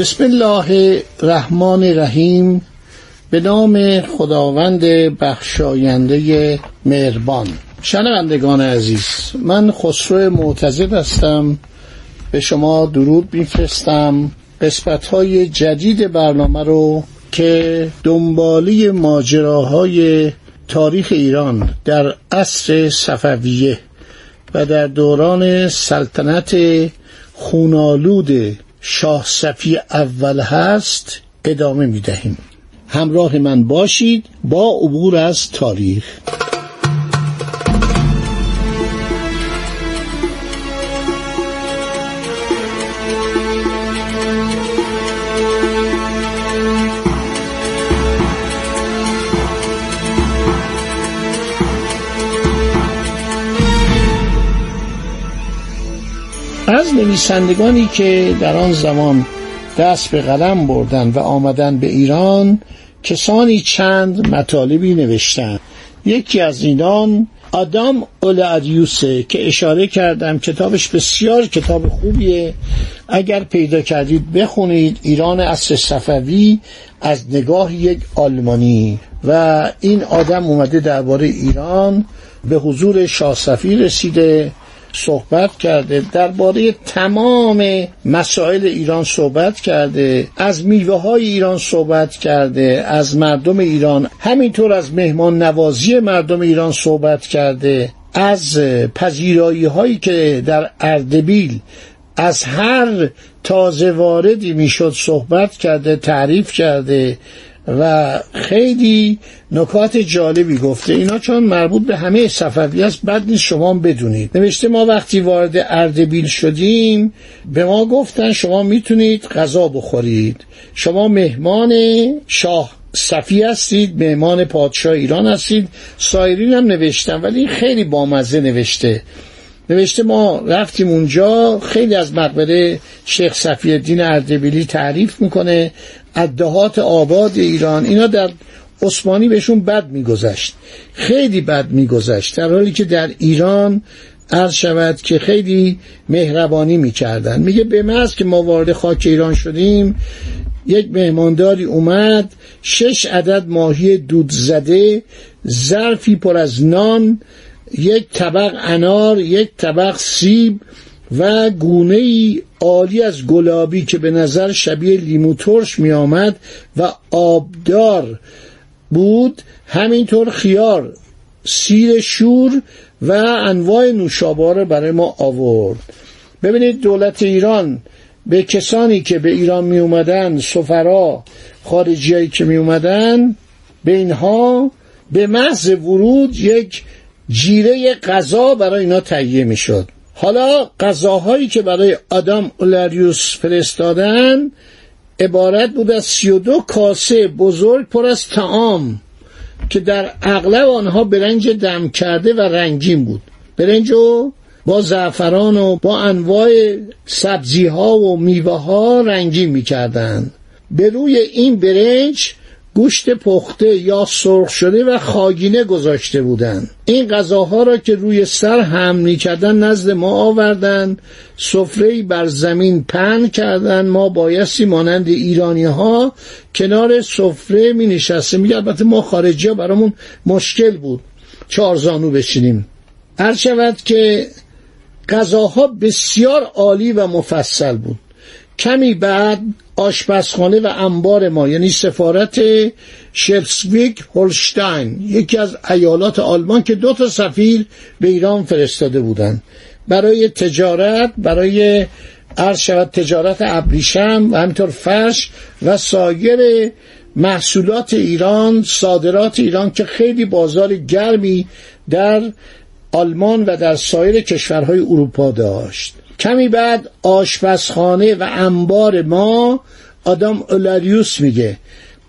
بسم الله الرحمن الرحیم. به نام خداوند بخشاینده مهربان. شنوندگان عزیز من خسرو معتزد هستم. به شما درود میفرستم. قسمت های جدید برنامه رو که دنبالی ماجراهای تاریخ ایران در عصر صفویه و در دوران سلطنت خونالود شاه صفی اول هست ادامه می دهیم همراه من باشید با عبور از تاریخ. از نویسندگانی که در آن زمان دست به قلم بردن و آمدن به ایران کسانی چند مطالبی نوشتند. یکی از اینان آدام اولادیوسه که اشاره کردم کتابش بسیار کتاب خوبیه. اگر پیدا کردید بخونید ایران اصر صفوی از نگاه یک آلمانی و این آدم اومده درباره ایران به حضور شاه رسیده. صحبت کرده درباره تمام مسائل ایران صحبت کرده از میوه های ایران صحبت کرده از مردم ایران همینطور از مهمان نوازی مردم ایران صحبت کرده از پذیرایی هایی که در اردبیل از هر تازه واردی می‌شد صحبت کرده تعریف کرده. و خیلی نکات جالبی گفته. اینا چون مربوط به همه صفوی است بد نیست شما بدونید. نوشته ما وقتی وارد اردبیل شدیم به ما گفتن شما می‌تونید غذا بخورید. شما مهمان شاه صفی هستید مهمان پادشاه ایران هستید. سایرین هم نوشتن ولی خیلی بامزه نوشته. نوشته ما رفتیم اونجا خیلی از مقبره شیخ صفی الدین اردبیلی تعریف می‌کنه ادهات آباد ایران اینا در عثمانی بهشون بد میگذشت خیلی بد میگذشت در حالی که در ایران عرض شود که خیلی مهربانی می‌کردن. میگه به محض که ما وارد خاک ایران شدیم یک مهمانداری اومد شش عدد ماهی دود زده ظرفی پر از نان یک طبق انار یک طبق سیب و گونه ای عالی از گلابی که به نظر شبیه لیمو ترش می آمد و آبدار بود. همینطور خیار سیر شور و انواع نوشابه برای ما آورد. ببینید دولت ایران به کسانی که به ایران می اومدن سفرا خارجیایی که می اومدن به اینها به محض ورود یک جیره غذا برای اینا تهیه می‌شد. حالا غذاهایی که برای آدام اولاریوس فرستادن عبارت بود از سی و دو کاسه بزرگ پر از تعام که در اغلب آنها برنج دم کرده و رنگین بود. برنج و با زعفران و با انواع سبزی ها و میوه ها رنگین می‌کردند به روی این برنج گوشت پخته یا سرخ شده و خاگینه گذاشته بودند. این غذاها را که روی سر هم می‌کردن نزد ما آوردن سفره بر زمین پهن کردن ما بایستی مانند ایرانی ها کنار سفره می نشسته میگه البته ما خارجی ها برامون مشکل بود. چهار زانو بشینیم هر شود که غذاها بسیار عالی و مفصل بود. کمی بعد آشپزخانه و انبار ما یعنی سفارت شلسویک هولشتاین یکی از ایالات آلمان که دو تا سفیر به ایران فرستاده بودند برای تجارت برای عرض شود تجارت ابریشم و همینطور فرش و سایر محصولات ایران صادرات ایران که خیلی بازار گرمی در آلمان و در سایر کشورهای اروپا داشت. کمی بعد آشپزخانه و انبار ما آدم اولاریوس میگه.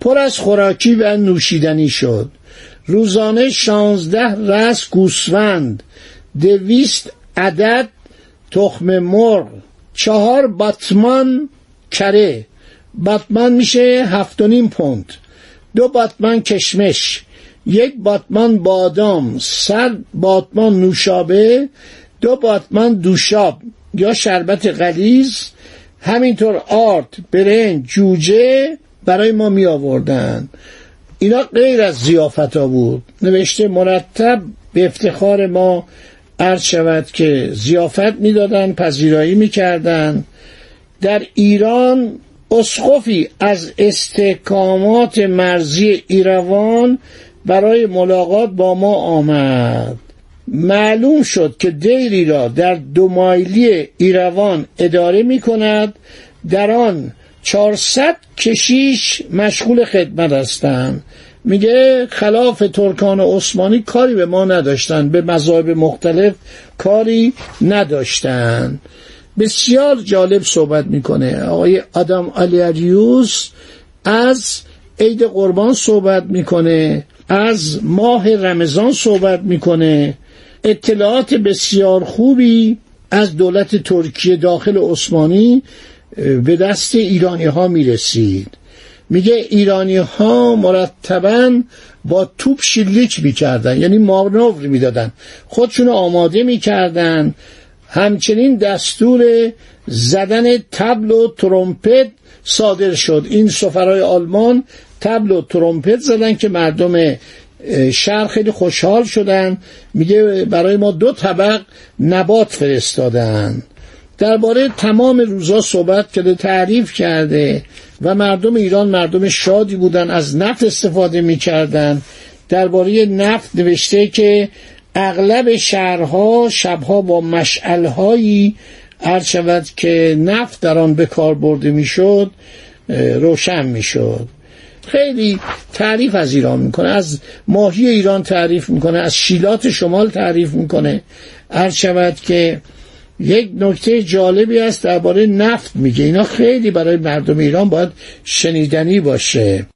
پر از خوراکی و نوشیدنی شد. روزانه شانزده رس گوسفند دویست عدد تخم مرغ چهار باتمان کره. باتمان میشه هفت و نیم پوند. دو باتمان کشمش یک باتمان بادام صد باتمان نوشابه دو باتمان دوشاب. یا شربت غلیز همینطور آرد برنج جوجه برای ما می آوردن اینا غیر از زیافت ها بود. نوشته مرتب به افتخار ما عرض شود که زیافت می‌دادن پذیرایی می‌کردن. در ایران اسقفی از استحکامات مرزی ایروان برای ملاقات با ما آمد. معلوم شد که دیری را در دو مایلی ایروان اداره می کند. در آن 400 کشیش مشغول خدمت هستند. میگه خلاف ترکان عثمانی کاری به ما نداشتن به مذاهب مختلف کاری نداشتن بسیار جالب صحبت می‌کنه آقای آدم آلیاریوس از عید قربان صحبت می‌کنه. از ماه رمضان صحبت می‌کنه. اطلاعات بسیار خوبی از دولت ترکیه داخل عثمانی به دست ایرانی ها می‌رسید. میگه ایرانی ها مرتبا با توپ شلیک می‌کردن یعنی مانور می‌دادن. خودشون آماده می‌کردن. همچنین دستور زدن تبل و ترومپت صادر شد. این سفرهای آلمان تبل و ترومپت زدن که مردم شهر خیلی خوشحال شدن. میگه برای ما دو طبق نبات فرستادن. درباره تمام روزا صحبت کرده تعریف کرده و مردم ایران مردم شادی بودن از نفت استفاده می‌کردن. درباره نفت نوشته که اغلب شهرها شبها با مشعلهایی عرض شود که نفت در آن به کار برده می‌شد روشن می‌شد. خیلی تعریف از ایران می‌کنه از ماهی ایران تعریف می‌کنه از شیلات شمال تعریف می‌کنه. عرض شود که یک نکته جالبی است درباره نفت میگه. اینا خیلی برای مردم ایران باید شنیدنی باشه.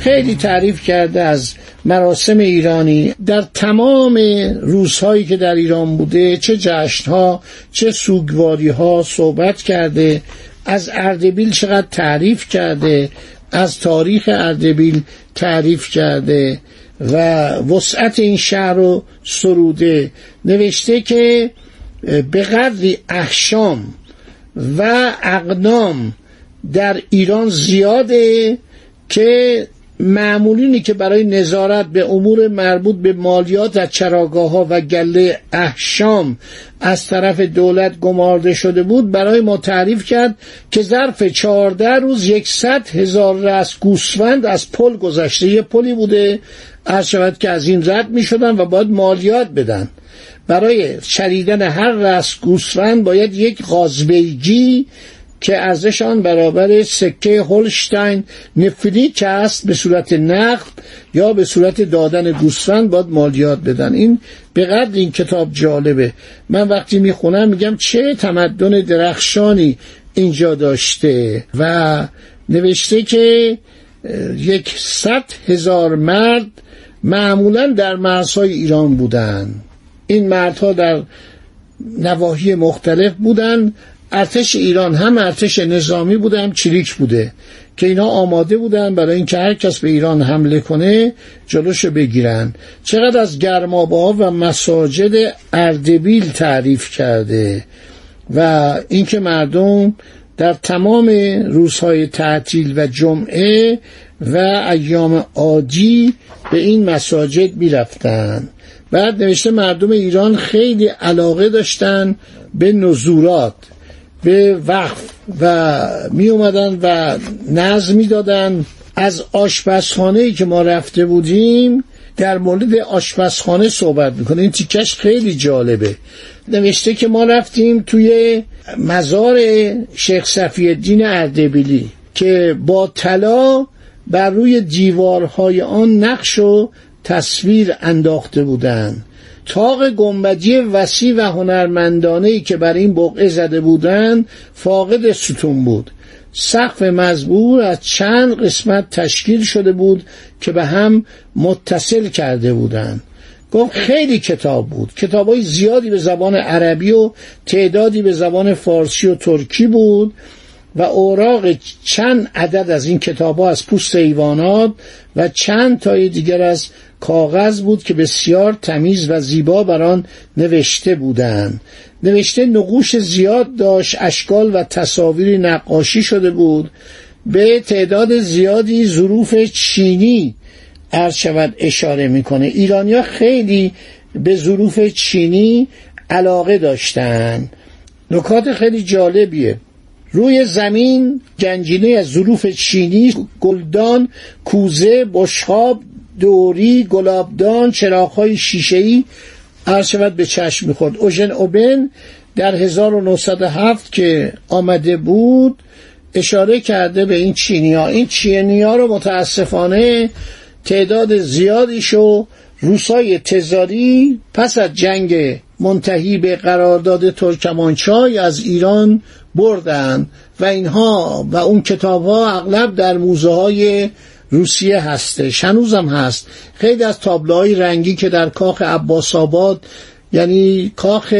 خیلی تعریف کرده از مراسم ایرانی در تمام روزهایی که در ایران بوده چه جشنها چه سوگواری ها صحبت کرده از اردبیل چقدر تعریف کرده از تاریخ اردبیل تعریف کرده و وسعت این شهر رو سروده. نوشته که به قدری احشام و اقنام در ایران زیاده که معمولینی که برای نظارت به امور مربوط به مالیات از چراگاه ها و گله احشام از طرف دولت گمارده شده بود برای ما تعریف کرد که ظرف چهارده روز یکصد هزار رس گوسفند از پل گذشته. یه پلی بوده. از شود که از این رد می شدن و باید مالیات بدن. برای شریدن هر رس گوسفند باید یک قازبیجی که ارزشان برابر سکه هولشتاین نفریک است به صورت نقد یا به صورت دادن گوسفند باید مالیات بدن. این به قدر این کتاب جالبه. من وقتی می‌خونم میگم چه تمدن درخشانی اینجا داشته و نوشته که یک صد هزار مرد معمولا در مرزهای ایران بودن این مردها در نواحی مختلف بودن ارتش ایران هم ارتش نظامی بوده هم چریک بوده که اینا آماده بودن برای اینکه هر کس به ایران حمله کنه جلوشو بگیرن. چقدر از گرمابه و مساجد اردبیل تعریف کرده و اینکه مردم در تمام روزهای تعطیل و جمعه و ایام عادی به این مساجد می‌رفتن. بعد نوشته مردم ایران خیلی علاقه داشتن به نزورات. به وقف و می اومدن و نظم می دادن از آشپزخانه که ما رفته بودیم در مورد آشپزخانه صحبت می‌کنه. این تیکش خیلی جالبه. نوشته که ما رفتیم توی مزار شیخ صفی الدین اردبیلی که با طلا بر روی دیوارهای آن نقش و تصویر انداخته بودند تاق گنبدی وسیع و هنرمندانه که بر این بقعه زده بودند فاقد ستون بود. سقف مزبور از چند قسمت تشکیل شده بود که به هم متصل کرده بودند. گفت خیلی کتاب بود. کتاب های زیادی به زبان عربی و تعدادی به زبان فارسی و ترکی بود. و اوراق چند عدد از این کتاب ها از پوست ایوانات و چند تای دیگر از کاغذ بود که بسیار تمیز و زیبا بر آن نوشته بودند. نوشته نقوش زیاد داشت اشکال و تصاویری نقاشی شده بود. به تعداد زیادی ظروف چینی عرض شود اشاره می‌کنه. ایرانیا خیلی به ظروف چینی علاقه داشتن نکات خیلی جالبیه. روی زمین گنجینه از ظروف چینی گلدان کوزه بشخاب دوری گلابدان چراغهای شیشه‌ای عرض شود به چشم می‌خورد اوژن اوبن در 1907 که آمده بود اشاره کرده به این چینی ها این چینی ها رو متاسفانه تعداد زیادیشو روسای تزاری پس از جنگ منتهی به قرارداد ترکمانچای از ایران بردند و اینها و اون کتاب ها اغلب در موزه های روسیه هستش. هنوزم هست. خیلی از تابلوهای رنگی که در کاخ عباس آباد یعنی کاخ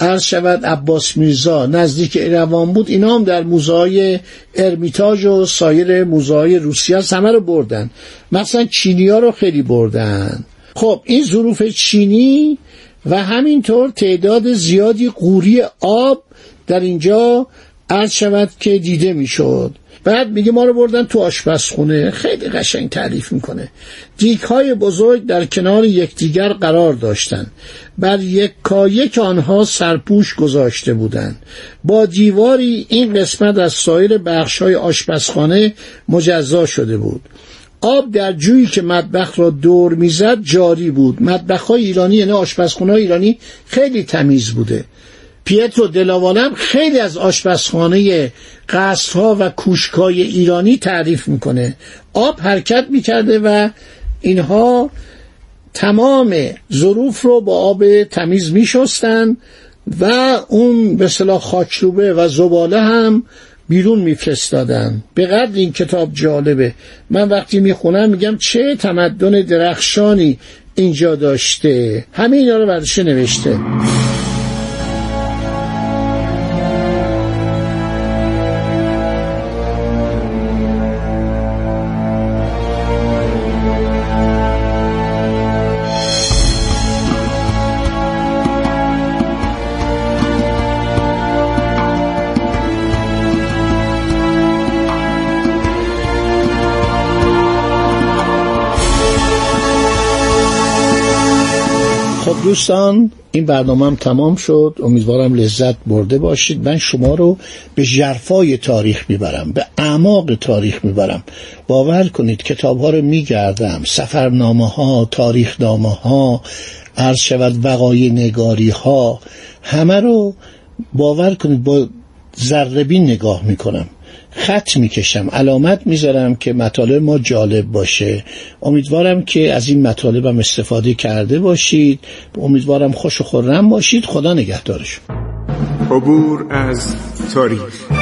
عرض شود عباس میرزا نزدیک ایروان بود اینا هم در موزه ارمیتاژ و سایر موزه روسیه هست. همه رو بردن. مثلا چینی ها رو خیلی بردن. خب این ظروف چینی و همینطور تعداد زیادی قوری آب در اینجا عرض شود که دیده می‌شد. بعد میگه ما رو بردن تو آشپزخونه. خیلی قشنگ تعریف می‌کنه. دیک های بزرگ در کنار یکدیگر قرار داشتند بر یک کایک آنها سرپوش گذاشته بودند. با دیواری این قسمت از سایر بخش های آشپزخانه مجزا شده بود. آب در جویی که مطبخ را دور می‌زد جاری بود. مطبخ های ایرانی یعنی آشپزخونه ایرانی خیلی تمیز بوده. پیترو دلاوالم خیلی از آشپزخانه قصرها و کوشکای ایرانی تعریف می‌کنه. آب حرکت می‌کرده و اینها تمام ظروف رو با آب تمیز میشستن و اون به صلاح خاکروبه و زباله هم بیرون میفرستادن. به قدر این کتاب جالبه. من وقتی می‌خونم میگم چه تمدن درخشانی اینجا داشته. همه اینا رو برداشته نوشته. دوستان این برنامه هم تمام شد. امیدوارم لذت برده باشید. من شما رو به جرفای تاریخ می‌برم به اعماق تاریخ می‌برم. باور کنید کتاب ها رو میگردم. سفرنامه ها تاریخ نامه ها عرض شود وقای نگاری ها همه رو باور کنید با ذربین نگاه می‌کنم. خط می‌کشم. علامت می‌ذارم که مطالب ما جالب باشه. امیدوارم که از این مطالبم استفاده کرده باشید. امیدوارم خوش و خورم باشید. خدا نگهدارشون عبور از تاریخ.